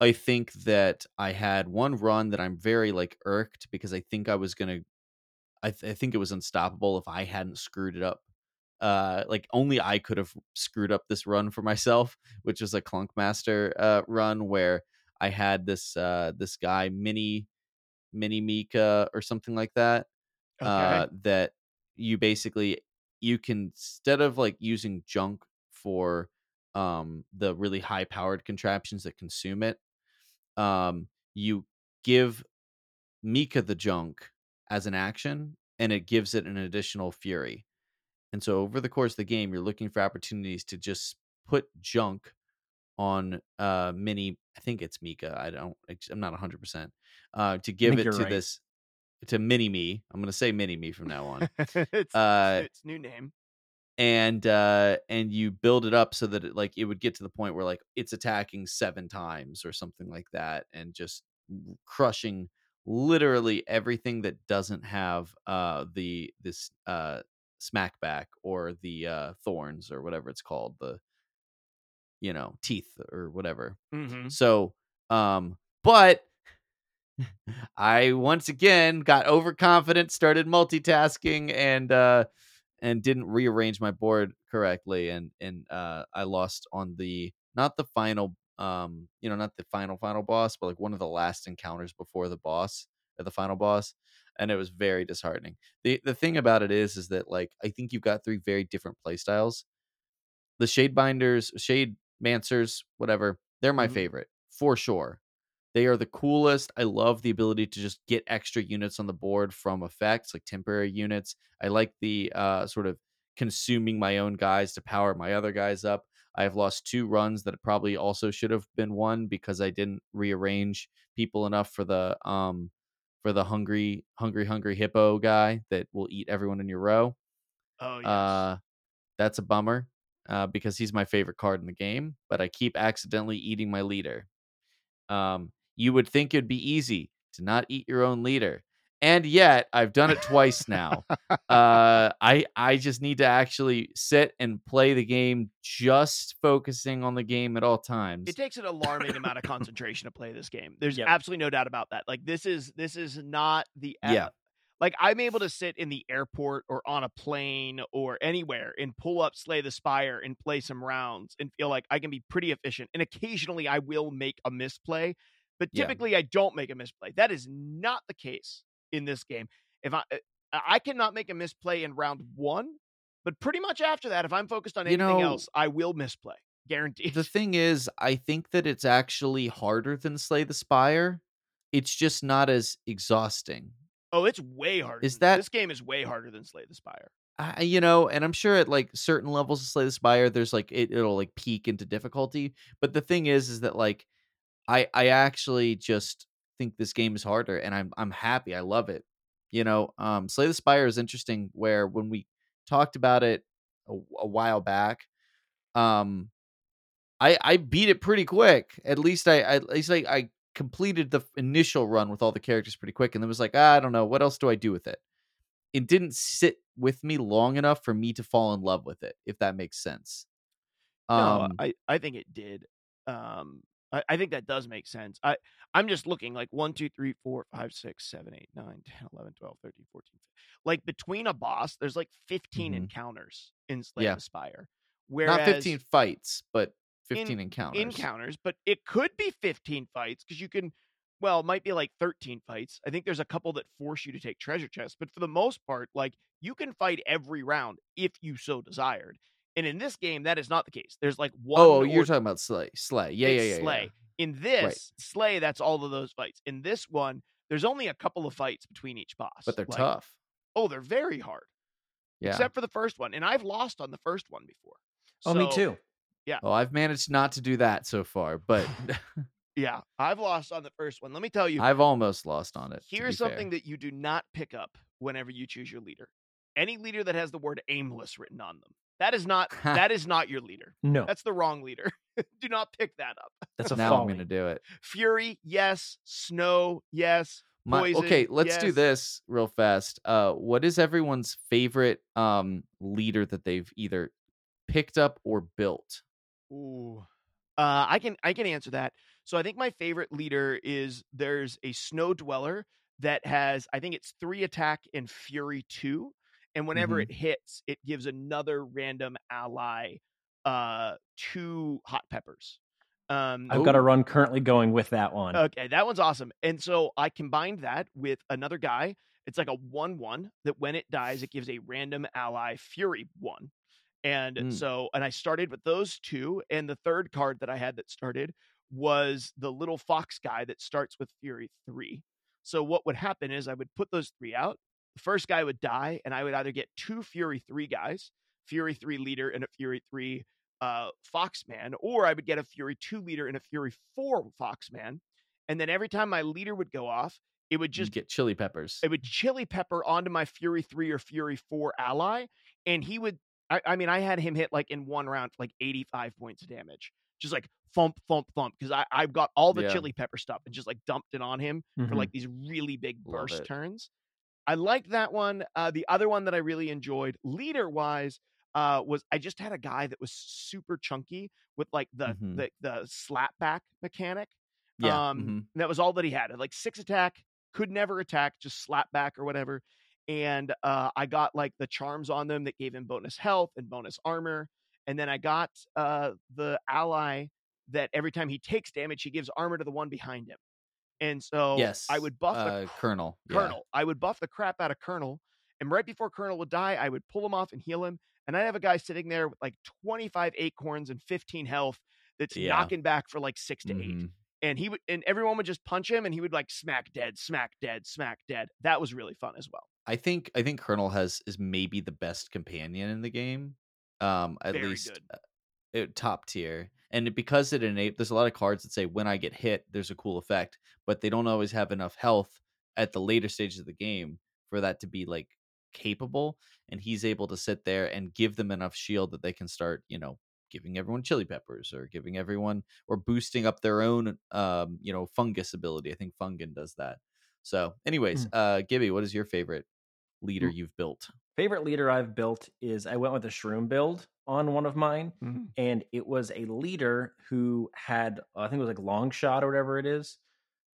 I think that I had one run that I'm very like irked because I think I was gonna I, th- I think it was unstoppable if I hadn't screwed it up. Uh like only I could have screwed up this run for myself, which was a clunk master uh run where I had this uh this guy mini mini Mika or something like that Okay. uh, that you basically you can instead of like using junk for um the really high powered contraptions that consume it um you give mika the junk as an action and it gives it an additional fury and so over the course of the game you're looking for opportunities to just put junk on uh mini i think it's mika i don't i'm not 100% uh to give it to right. this to mini me i'm going to say mini me from now on it's, uh, it's new name. and uh and you build it up so that it like it would get to the point where like it's attacking seven times or something like that and just crushing literally everything that doesn't have uh the this uh smackback or the uh thorns or whatever it's called the you know teeth or whatever Mm-hmm. so um but I once again got overconfident, started multitasking, and uh, and didn't rearrange my board correctly, and and uh, I lost on the not the final, um, you know, not the final final boss, but like one of the last encounters before the boss or the final boss, and it was very disheartening. the The thing about it is, is that like I think you've got three very different play styles. The shade binders, shade mancers, whatever, they're my Mhm. favorite for sure. They are the coolest. I love the ability to just get extra units on the board from effects, like temporary units. I like the uh, sort of consuming my own guys to power my other guys up. I've lost two runs that probably also should have been won because I didn't rearrange people enough for the um for the hungry hungry hungry hippo guy that will eat everyone in your row. Oh yes. Uh, that's a bummer uh, because he's my favorite card in the game, but I keep accidentally eating my leader. Um, you would think it'd be easy to not eat your own leader, and yet I've done it twice now. uh, I I just need to actually sit and play the game, just focusing on the game at all times. it takes an alarming amount of concentration to play this game. There's Yep. absolutely no doubt about that. Like this is this is not the Yeah. Like I'm able to sit in the airport or on a plane or anywhere and pull up Slay the Spire and play some rounds and feel like I can be pretty efficient. And occasionally I will make a misplay, but Yeah. typically I don't make a misplay. That is not the case in this game. If I uh, I cannot make a misplay in round 1, but pretty much after that if I'm focused on You anything know- else, I will misplay. Guaranteed. the thing is, I think that it's actually harder than Slay the Spire. It's just not as exhausting. Oh, it's way harder. Is that- this game is way harder than Slay the Spire? I, you know, and I'm sure at like certain levels of Slay the Spire, there's like it, it'll like peak into difficulty. But the thing is, is that like I I actually just think this game is harder, and I'm I'm happy. I love it. You know, um, Slay the Spire is interesting. Where when we talked about it a, a while back, um, I I beat it pretty quick. At least I, I at least I, I completed the initial run with all the characters pretty quick, and then was like, ah, I don't know, what else do I do with it? It didn't sit with me long enough for me to fall in love with it, if that makes sense. no, Um, I I think it did. Um, I, I think that does make sense. I I'm just looking like 1, 2, 3, 4, 5, 6, 7, 8, 9, 10, 11, 12, 13, 14, 15. Like between a boss, there's like 15 Mhm. encounters in Slay Yeah. the Spire. Whereas not 15 fights, but 15 in- encounters. encounters, but it could be 15 fights because you can, well, it might be like 13 fights. I think there's a couple that force you to take treasure chests, but for the most part, like you can fight every round if you so desired. And in this game, that is not the case. There's like one. Oh, you're or talking about Slay. Slay. Yeah, yeah, yeah. Slay. yeah. In this Slay, that's all of those fights. In this one, there's only a couple of fights between each boss, But they're Like, tough. Oh, they're very hard. Yeah. except for the first one, and I've lost on the first one before. Oh, me too. Yeah. well, I've managed not to do that so far, but Yeah, I've lost on the first one. Let me tell you, I've almost lost on it. here's be fair. something that you do not pick up whenever you choose your leader. Any leader that has the word aimless written on them. That is not that is not your leader. No, That's the wrong leader. do not pick that up. that's a now folly. I'm going to do it. Fury, yes. Snow, yes. My, Poison, okay, let's do this real fast. Uh, what is everyone's favorite um leader that they've either picked up or built? Ooh. Uh, I can I can answer that. So I think my favorite leader is there's a snow dweller that has I think it's three attack and fury two, and whenever Mhm. it hits, it gives another random ally uh two hot peppers. Um, I've got a run currently going with that one. Okay, that one's awesome. And so I combined that with another guy. It's like a 1 1 that when it dies, it gives a random ally Fury 1. And Mm. so, and I started with those two. And the third card that I had that started was the little fox guy that starts with Fury 3. So what would happen is I would put those three out. The first guy would die, and I would either get two Fury 3 guys, Fury 3 leader and a Fury 3 uh, Foxman, or I would get a Fury 2 leader and a Fury 4 Foxman. And then every time my leader would go off, it would Just just get chili peppers. it would chili pepper onto my Fury 3 or Fury 4 ally. And he would, I, I mean, I had him hit like in one round, like 85 points of damage. Just like thump, thump, thump. Because I I've got all the Yeah. chili pepper stuff and just like dumped it on him for Mhm. like these really big burst turns. I liked that one. Uh, the other one that I really enjoyed, leader wise, uh, was I just had a guy that was super chunky with like the Mhm. the the slap back mechanic. yeah. Um, mhm. and that was all that he had. Like six attack, could never attack, just slap back or whatever. And uh, I got like the charms on them that gave him bonus health and bonus armor. And then I got uh, the ally that every time he takes damage, he gives armor to the one behind him. And so yes. I would buff the uh, Colonel. yeah. I would buff the crap out of Colonel. And right before Colonel would die, I would pull him off and heal him. And I'd have a guy sitting there with like 25 acorns and 15 health that's Yeah. knocking back for like six to eight Mhm. and he would and everyone would just punch him and he would like smack dead smack dead smack dead that was really fun as well I think I think Colonel has is maybe the best companion in the game. Um, at Very least uh, it, top tier. And because it innate, there's a lot of cards that say when I get hit, there's a cool effect, but they don't always have enough health at the later stages of the game for that to be like capable. And he's able to sit there and give them enough shield that they can start, you know, giving everyone chili peppers or giving everyone or boosting up their own, um, you know, fungus ability. I think Fungan does that. So, anyways, uh, Gibby, what is your favorite leader Mm. you've built? Favorite leader I've built is I went with a shroom build on one of mine, and it was a leader who had I think it was like long shot or whatever it is,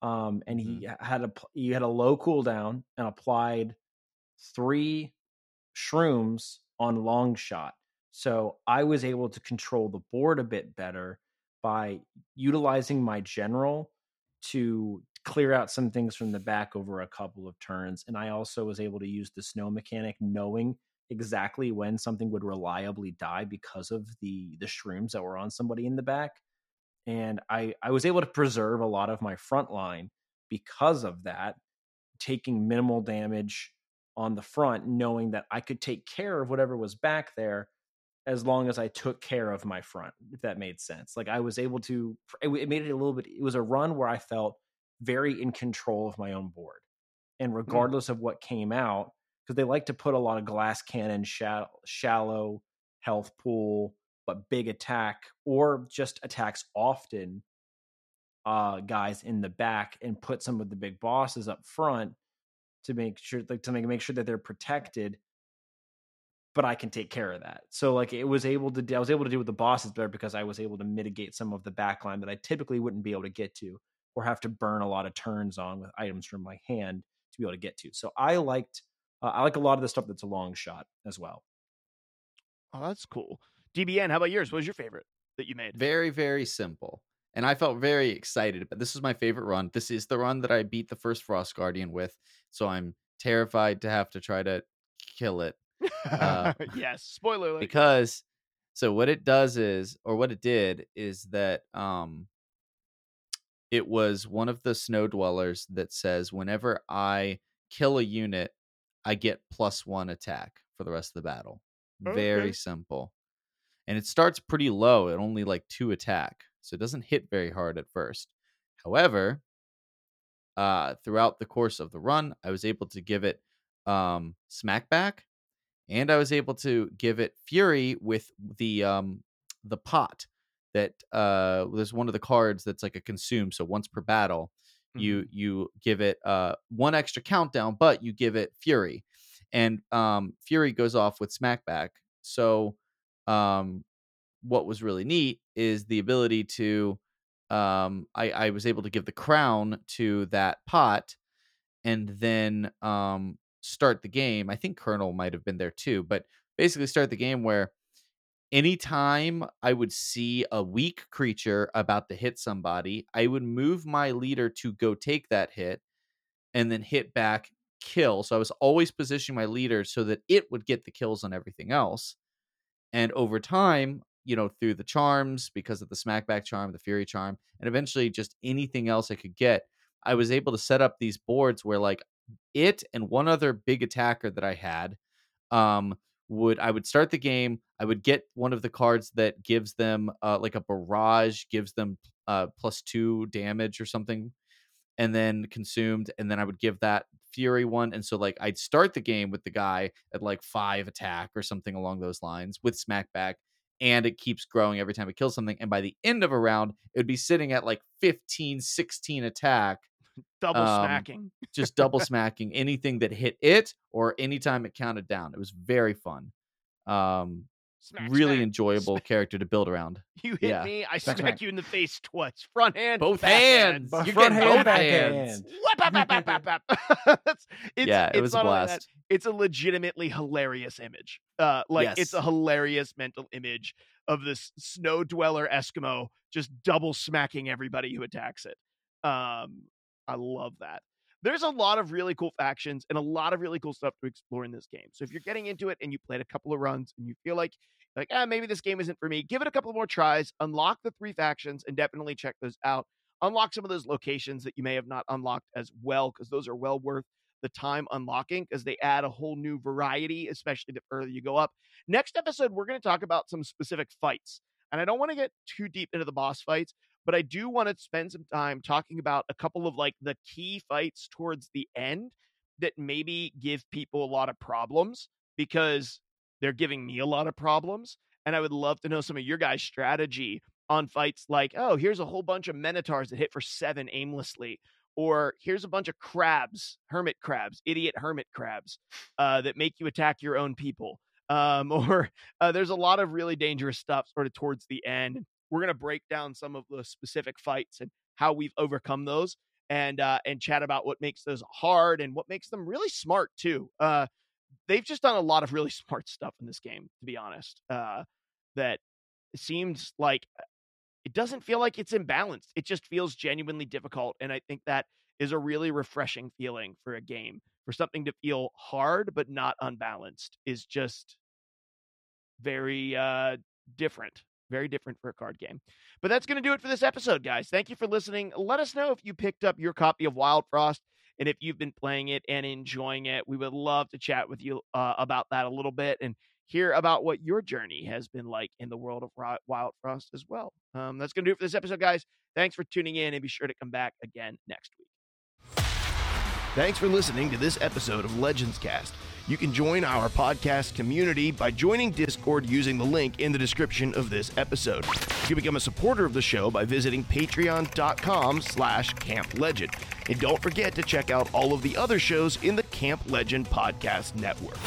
um, and he had a you had a low cooldown and applied three shrooms on long shot. So I was able to control the board a bit better by utilizing my general to clear out some things from the back over a couple of turns. And I also was able to use the snow mechanic knowing exactly when something would reliably die because of the the shrooms that were on somebody in the back. And I I was able to preserve a lot of my front line because of that, taking minimal damage on the front, knowing that I could take care of whatever was back there as long as I took care of my front, if that made sense. Like I was able to, it, made it a little bit, it was a run where I felt very in control of my own board. And regardless of what came out, because they like to put a lot of glass cannon, shallow, shallow health pool, but big attack, or just attacks often uh guys in the back and put some of the big bosses up front to make sure like to make make sure that they're protected but I can take care of that. So like it was able to I was able to do with the bosses better because I was able to mitigate some of the backline that I typically wouldn't be able to get to or have to burn a lot of turns on with items from my hand to be able to get to. So I liked uh, I like a lot of the stuff that's a long shot as well. oh that's cool dbn how about yours what was your favorite that you made Very, very simple. And I felt very excited. But this is my favorite run. This is the run that I beat the first Frost Guardian with. So I'm terrified to have to try to kill it. Uh, yes spoiler alert because so what it does is or what it did is that um it was one of the snow dwellers that says whenever i kill a unit i get plus one attack for the rest of the battle. Okay. Very simple. And it starts pretty low at only like two attack. So it doesn't hit very hard at first. However, uh, throughout the course of the run, I was able to give it um, smack back, and I was able to give it fury with the um, the pot that uh, there's one of the cards that's like a consume. So once per battle, you you give it uh, one extra countdown, but you give it fury, and um, fury goes off with smack back. So um, what was really neat is the ability to um I, I was able to give the crown to that pot and then um start the game. I think Colonel might have been there too, but basically start the game where anytime I would see a weak creature about to hit somebody, I would move my leader to go take that hit and then hit back kill. So I was always positioning my leader so that it would get the kills on everything else. And over time, you know, through the charms, because of the smackback charm, the fury charm, and eventually just anything else I could get, I was able to set up these boards where like it and one other big attacker that I had um would I would start the game, I would get one of the cards that gives them uh like a barrage gives them uh plus 2 damage or something and then consumed and then I would give that fury one and so like I'd start the game with the guy at like 5 attack or something along those lines with smackback and it keeps growing every time it kills something and by the end of a round it would be sitting at like 15 16 attack Double um, smacking. just double smacking anything that hit it or anytime it counted down it was very fun um Smack, really smack. enjoyable character to build around You hit yeah. me, I Smack, smack, smack. you in the face twice. Front hand, Both back hands. You're Front getting hand, both back hands. hand. Whap, bap, bap, bap, bap, bap. It's- it's- Yeah, it it's was a not only that, blast. it's a legitimately hilarious image. Uh, like it's a hilarious mental image of this snow dweller Eskimo just double smacking everybody who attacks it. Um, I love that. There's a lot of really cool factions and a lot of really cool stuff to explore in this game. So if you're getting into it and you played a couple of runs and you feel like like ah maybe this game isn't for me, give it a couple more tries, unlock the three factions, and definitely check those out. Unlock some of those locations that you may have not unlocked as well because those are well worth the time unlocking because they add a whole new variety, especially the further you go up. Next episode, we're going to talk about some specific fights. And I don't want to get too deep into the boss fights, but I do want to spend some time talking about a couple of like the key fights towards the end that maybe give people a lot of problems because they're giving me a lot of problems. And I would love to know some of your guys' strategy on fights like, oh, here's a whole bunch of Minotaurs that hit for seven aimlessly. Or here's a bunch of crabs, hermit crabs, idiot hermit crabs uh, that make you attack your own people. Um, or uh, there's a lot of really dangerous stuff sort of towards the end. We're gonna break down some of the specific fights and how we've overcome those, and uh, and chat about what makes those hard and what makes them really smart too. Uh, they've just done a lot of really smart stuff in this game, to be honest. Uh, that seems like uh, it doesn't feel like it's imbalanced. It just feels genuinely difficult, and I think that is a really refreshing feeling for a game. For something to feel hard but not unbalanced is just very uh different very different for a card game. But that's going to do it for this episode guys. Thank you for listening. Let us know if you picked up your copy of Wildfrost and if you've been playing it and enjoying it. We would love to chat with you uh, about that a little bit and hear about what your journey has been like in the world of Wildfrost as well. Um, that's going to do it for this episode guys. Thanks for tuning in and be sure to come back again next week Thanks for listening to this episode of Legends Cast. You can join our podcast community by joining Discord using the link in the description of this episode. You can become a supporter of the show by visiting patreon.com slash Camp Legend. And don't forget to check out all of the other shows in the Camp Legend Podcast Network.